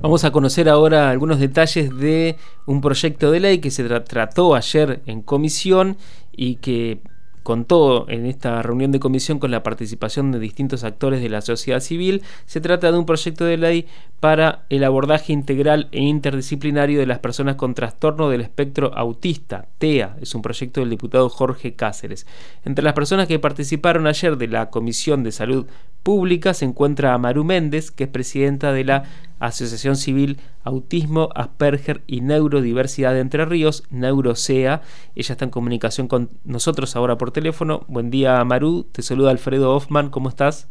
Vamos a conocer ahora algunos detalles de un proyecto de ley que se trató ayer en comisión y que contó en esta reunión de comisión con la participación de distintos actores de la sociedad civil. Se trata de un proyecto de ley para el abordaje integral e interdisciplinario de las personas con trastorno del espectro autista, TEA. Es un proyecto del diputado Jorge Cáceres. Entre las personas que participaron ayer de la Comisión de Salud Pública se encuentra Maru Méndez, que es presidenta de la Asociación Civil Autismo, Asperger y Neurodiversidad de Entre Ríos, NeuroSEA. Ella está en comunicación con nosotros ahora por teléfono. Buen día, Maru. Te saluda Alfredo Hoffman. ¿Cómo estás?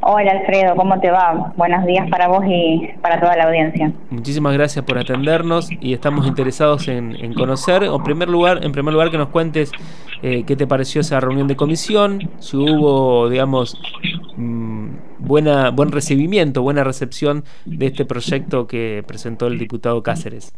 Hola, Alfredo. ¿Cómo te va? Buenos días para vos y para toda la audiencia. Muchísimas gracias por atendernos y estamos interesados en, conocer, en primer lugar, en primer lugar que nos cuentes eh, qué te pareció esa reunión de comisión, si hubo, digamos, mm, buena, buen recibimiento, buena recepción de este proyecto que presentó el diputado Cáceres.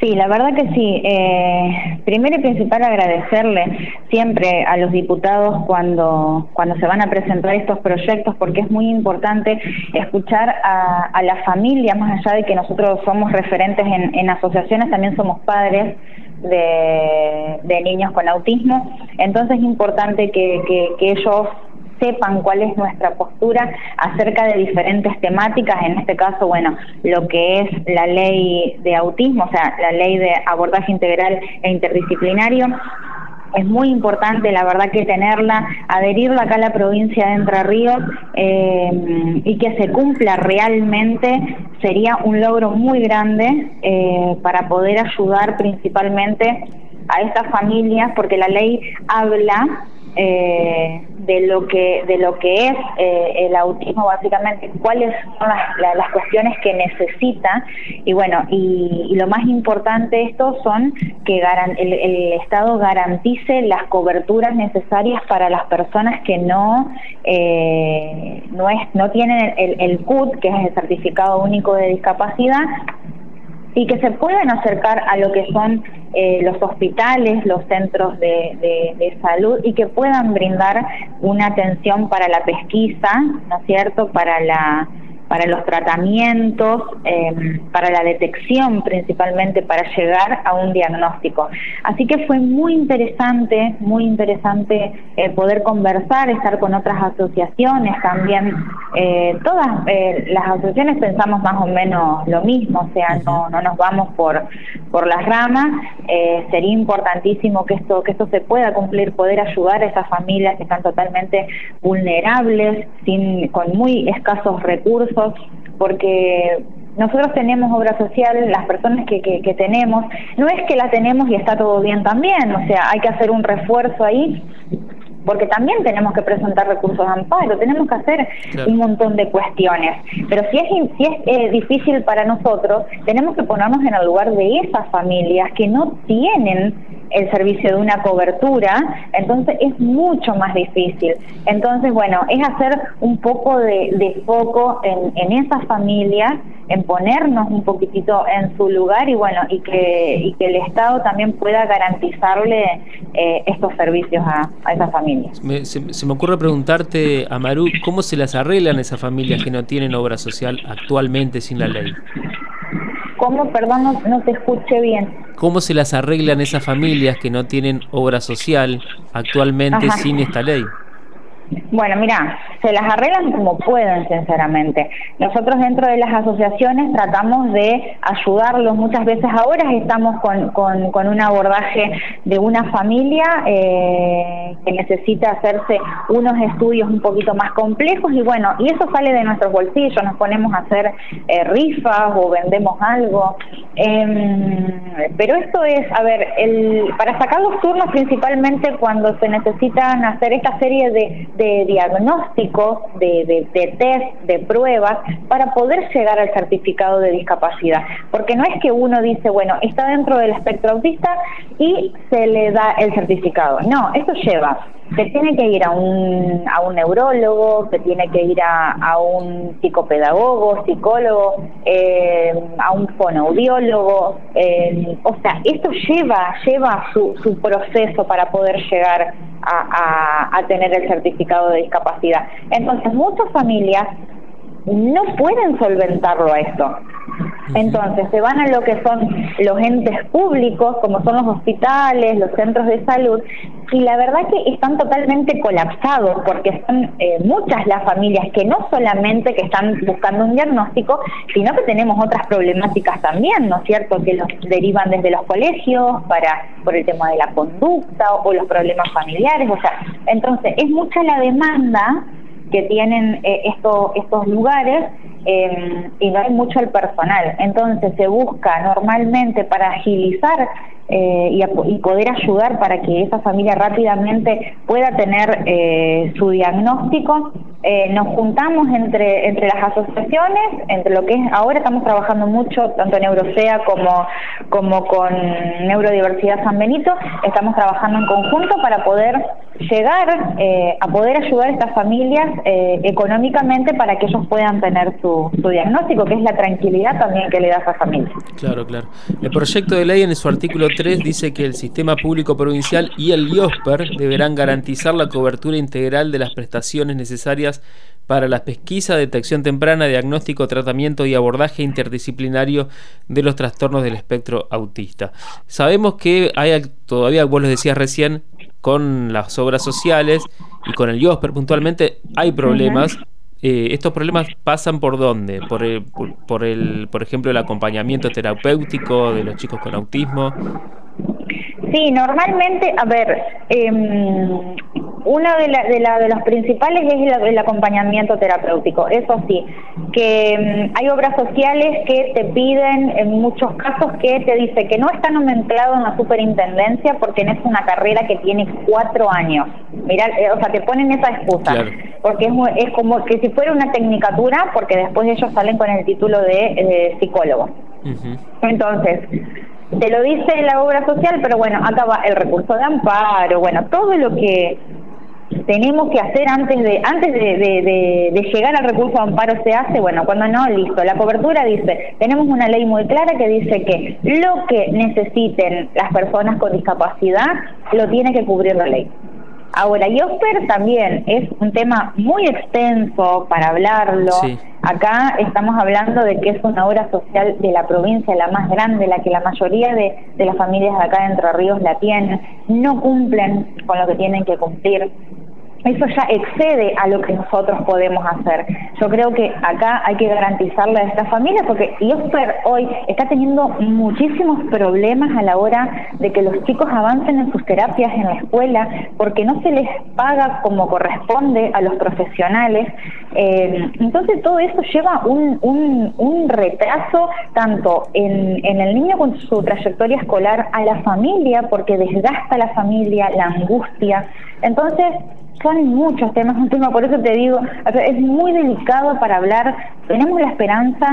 Sí, la verdad que sí. Eh, primero y principal agradecerle siempre a los diputados cuando, cuando se van a presentar estos proyectos porque es muy importante escuchar a, a la familia, más allá de que nosotros somos referentes en, en asociaciones, también somos padres de, de, niños con autismo. Entonces es importante que, que, que ellos sepan cuál es nuestra postura acerca de diferentes temáticas, en este caso, bueno, lo que es la ley de autismo, o sea, la ley de abordaje integral e interdisciplinario, es muy importante, la verdad, que tenerla, adherirla acá a la provincia de Entre Ríos eh, y que se cumpla realmente sería un logro muy grande eh, para poder ayudar principalmente a estas familias, porque la ley habla eh, de lo que de lo que es eh, el autismo básicamente cuáles son las, las, cuestiones que necesita. Y bueno y, lo más importante de esto son que el, Estado garantice las coberturas necesarias para las personas que no eh, no es no tienen el, el CUT que es el certificado único de discapacidad y que se puedan acercar a lo que son eh, los hospitales, los centros de, de, salud y que puedan brindar una atención para la pesquisa, ¿no es cierto?, para la para los tratamientos, em, para la detección principalmente, para llegar a un diagnóstico. Así que fue muy interesante, muy interesante eh, poder conversar, estar con otras asociaciones también. Eh, todas eh, las asociaciones pensamos más o menos lo mismo, o sea, no, no nos vamos por, por las ramas. sería importantísimo que esto, que esto se pueda cumplir, poder ayudar a esas familias que están totalmente vulnerables, sin, con muy escasos recursos porque nosotros tenemos obra social, las personas que, que, tenemos, no es que la tenemos y está todo bien también, o sea, hay que hacer un refuerzo ahí, porque también tenemos que presentar recursos de amparo, tenemos que hacer un montón de cuestiones. Pero si es, si es eh, difícil para nosotros, tenemos que ponernos en el lugar de esas familias que no tienen el servicio de una cobertura, entonces es mucho más difícil. Entonces, bueno, es hacer un poco de, foco en, en esas familias, en ponernos un poquitito en su lugar y bueno, y que, y que el Estado también pueda garantizarle eh, estos servicios a, esas familias. se, se, me ocurre preguntarte, Amaru, ¿cómo se las arreglan esas familias que no tienen obra social actualmente sin la ley? ¿Cómo? Perdón, no, te escuché bien. ¿Cómo se las arreglan esas familias que no tienen obra social actualmente sin esta ley? Bueno, mira, se las arreglan como pueden, sinceramente. Nosotros dentro de las asociaciones tratamos de ayudarlos. Muchas veces ahora estamos con, con, un abordaje de una familia eh, que necesita hacerse unos estudios un poquito más complejos y bueno, y eso sale de nuestros bolsillos. Nos ponemos a hacer eh, rifas o vendemos algo. Em, pero esto es, a ver, el, para sacar los turnos principalmente cuando se necesitan hacer esta serie de de diagnósticos, de, de, test, de pruebas, para poder llegar al certificado de discapacidad. Porque no es que uno dice, bueno, está dentro del espectro autista y se le da el certificado. No, eso lleva se tiene que ir a un, a un neurólogo, se tiene que ir a, a un psicopedagogo, psicólogo, eh, a un fonoaudiólogo. Eh, o sea, esto lleva, lleva su, su proceso para poder llegar a, a, tener el certificado de discapacidad. Entonces, muchas familias no pueden solventarlo a esto. Entonces se van a lo que son los entes públicos, como son los hospitales, los centros de salud, y la verdad que están totalmente colapsados porque son eh, muchas las familias que no solamente que están buscando un diagnóstico, sino que tenemos otras problemáticas también, ¿no es cierto?, que los derivan desde los colegios para por el tema de la conducta o, los problemas familiares, o sea, entonces es mucha la demanda que tienen eh, estos lugares eh, y no hay mucho el personal. Entonces se busca normalmente para agilizar eh, y, poder ayudar para que esa familia rápidamente pueda tener eh, su diagnóstico. Eh, nos juntamos entre, entre las asociaciones, entre lo que es, ahora estamos trabajando mucho, tanto en Eurosea como, como con Neurodiversidad San Benito, estamos trabajando en conjunto para poder llegar a poder ayudar a estas familias económicamente para que ellos puedan tener su, diagnóstico, que es la tranquilidad también que le da a esa familia. Claro, claro. El proyecto de ley en su artículo dice que el sistema público provincial y el IOSPER deberán garantizar la cobertura integral de las prestaciones necesarias para la pesquisa, detección temprana, diagnóstico, tratamiento y abordaje interdisciplinario de los trastornos del espectro autista. Sabemos que hay todavía, vos lo decías recién, con las obras sociales y con el IOSPER puntualmente hay problemas. Eh, ¿Estos problemas pasan por dónde? Por el, por, el, por ejemplo, el acompañamiento terapéutico de los chicos con autismo. Sí, normalmente, a ver, eh, una de, la, de, la, de los principales es el, acompañamiento terapéutico. Eso sí, que em, hay obras sociales que te piden en muchos casos que te dice que no está nomenclado en la superintendencia porque no es una carrera que tiene cuatro años. Mira, eh, o sea, te ponen esa excusa. Porque es, es como que si fuera una tecnicatura, porque después ellos salen con el título de eh, psicólogo. Entonces, te lo dice la obra social, pero bueno, acá va el recurso de amparo, bueno, todo lo que tenemos que hacer antes de antes de, de, llegar al recurso de amparo se hace, bueno, cuando no, listo. La cobertura dice, tenemos una ley muy clara que dice que lo que necesiten las personas con discapacidad lo tiene que cubrir la ley. Ahora, IOSPER también es un tema muy extenso para hablarlo. Acá estamos hablando de que es una obra social de la provincia, la más grande, la que la mayoría de, de las familias de acá de Entre Ríos la tienen. No cumplen con lo que tienen que cumplir eso ya excede a lo que nosotros podemos hacer. Yo creo que acá hay que garantizarle a esta familia porque IOSPER hoy está teniendo muchísimos problemas a la hora de que los chicos avancen en sus terapias en la escuela porque no se les paga como corresponde a los profesionales. Eh, entonces todo eso lleva un, un, un retraso tanto en, el niño con su trayectoria escolar, a la familia porque desgasta la familia, la angustia. Entonces, son muchos temas, un tema, por eso te digo, es muy delicado para hablar. Tenemos la esperanza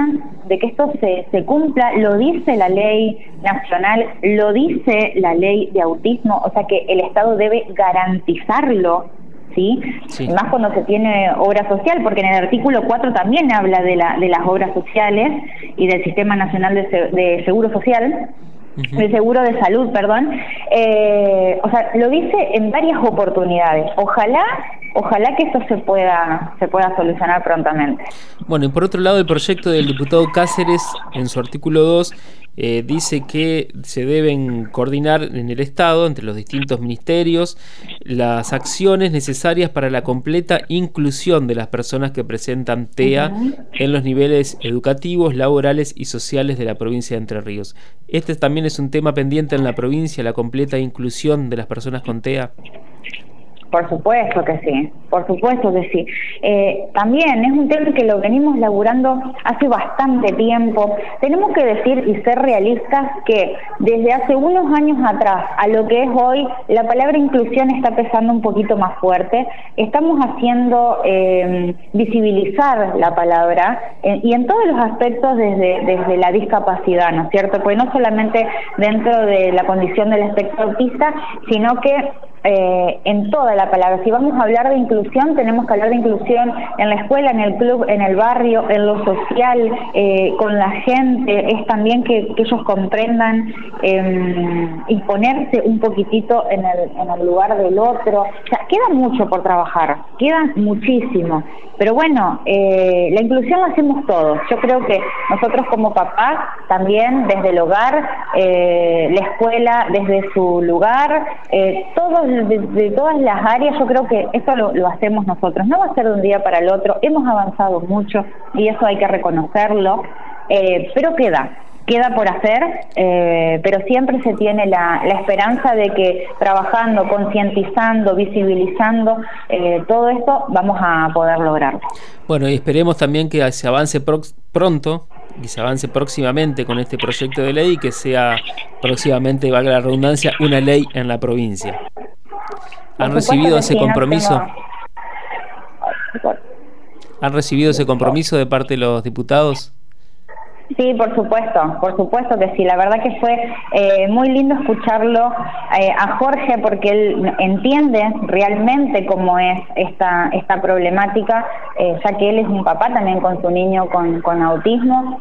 de que esto se, se cumpla, lo dice la ley nacional, lo dice la ley de autismo, o sea que el Estado debe garantizarlo. ¿Sí? Más cuando se tiene obra social, porque en el artículo 4 también habla de, la, de las obras sociales y del Sistema Nacional de, de Seguro Social, el seguro de salud, perdón. Eh, o sea, lo dice en varias oportunidades. Ojalá, ojalá que esto se pueda, se pueda solucionar prontamente. Bueno, y por otro lado, el proyecto del diputado Cáceres, en su artículo 2, eh, dice que se deben coordinar en el Estado, entre los distintos ministerios, las acciones necesarias para la completa inclusión de las personas que presentan TEA en los niveles educativos, laborales y sociales de la provincia de Entre Ríos. Este también es un tema pendiente en la provincia, la completa inclusión de las personas con TEA. Por supuesto que sí, por supuesto que sí. Eh, también es un tema que lo venimos laburando hace bastante tiempo. Tenemos que decir y ser realistas que desde hace unos años atrás a lo que es hoy, la palabra inclusión está pesando un poquito más fuerte. Estamos haciendo eh, visibilizar la palabra eh, y en todos los aspectos desde, desde la discapacidad, ¿no es cierto? Pues no solamente dentro de la condición del espectro autista, sino que eh, en toda la palabra. Si vamos a hablar de inclusión, tenemos que hablar de inclusión en la escuela, en el club, en el barrio, en lo social, eh, con la gente. Es también que, ellos comprendan em, y ponerse un poquitito en el, en el lugar del otro. O sea, queda mucho por trabajar, queda muchísimo. Pero bueno, eh, la inclusión la hacemos todos. Yo creo que nosotros como papás también desde el hogar, la escuela desde su lugar, todos de, todas las áreas, yo creo que esto lo, hacemos nosotros. No va a ser de un día para el otro, hemos avanzado mucho y eso hay que reconocerlo, eh, pero queda, queda por hacer, eh, pero siempre se tiene la, esperanza de que trabajando, concientizando, visibilizando eh, todo esto, vamos a poder lograrlo. Bueno, y esperemos también que se avance pronto y se avance próximamente con este proyecto de ley y que sea próximamente, valga la redundancia, una ley en la provincia. ¿Han recibido ese compromiso? ¿Han recibido ese compromiso de parte de los diputados? Sí, por supuesto, por supuesto que sí. La verdad que fue eh, muy lindo escucharlo eh, a Jorge porque él entiende realmente cómo es esta, esta problemática, eh, ya que él es un papá también con su niño con, con autismo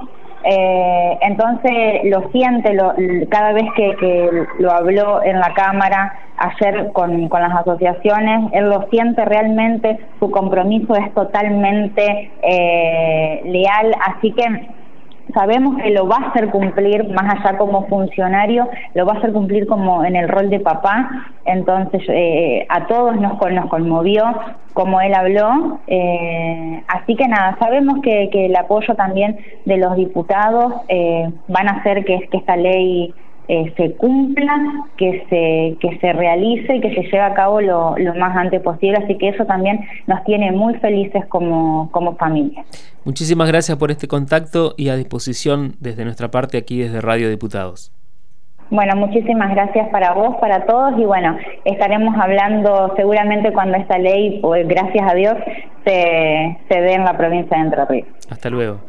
eh, entonces lo siente lo, cada vez que, lo habló en la Cámara ayer con, con, las asociaciones, él lo siente realmente, su compromiso es totalmente eh, leal, así que sabemos que lo va a hacer cumplir más allá como funcionario, lo va a hacer cumplir como en el rol de papá, entonces eh, a todos nos, nos conmovió como él habló, eh, así que nada, sabemos que, el apoyo también de los diputados eh, van a hacer que, que esta ley eh, se cumpla, que se, que se realice y que se lleve a cabo lo, más antes posible. Así que eso también nos tiene muy felices como, como familia. Muchísimas gracias por este contacto y a disposición desde nuestra parte aquí desde Radio Diputados. Bueno, muchísimas gracias para vos, para todos y bueno, estaremos hablando seguramente cuando esta ley, pues, gracias a Dios, se, se dé en la provincia de Entre Ríos. Hasta luego.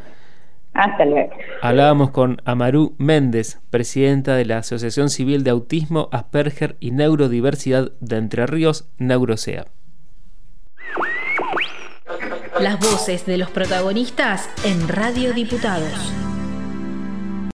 Hasta luego. Hablábamos con Amaru Méndez, presidenta de la Asociación Civil de Autismo, Asperger y Neurodiversidad de Entre Ríos, Neurosea. Las voces de los protagonistas en Radio Diputados.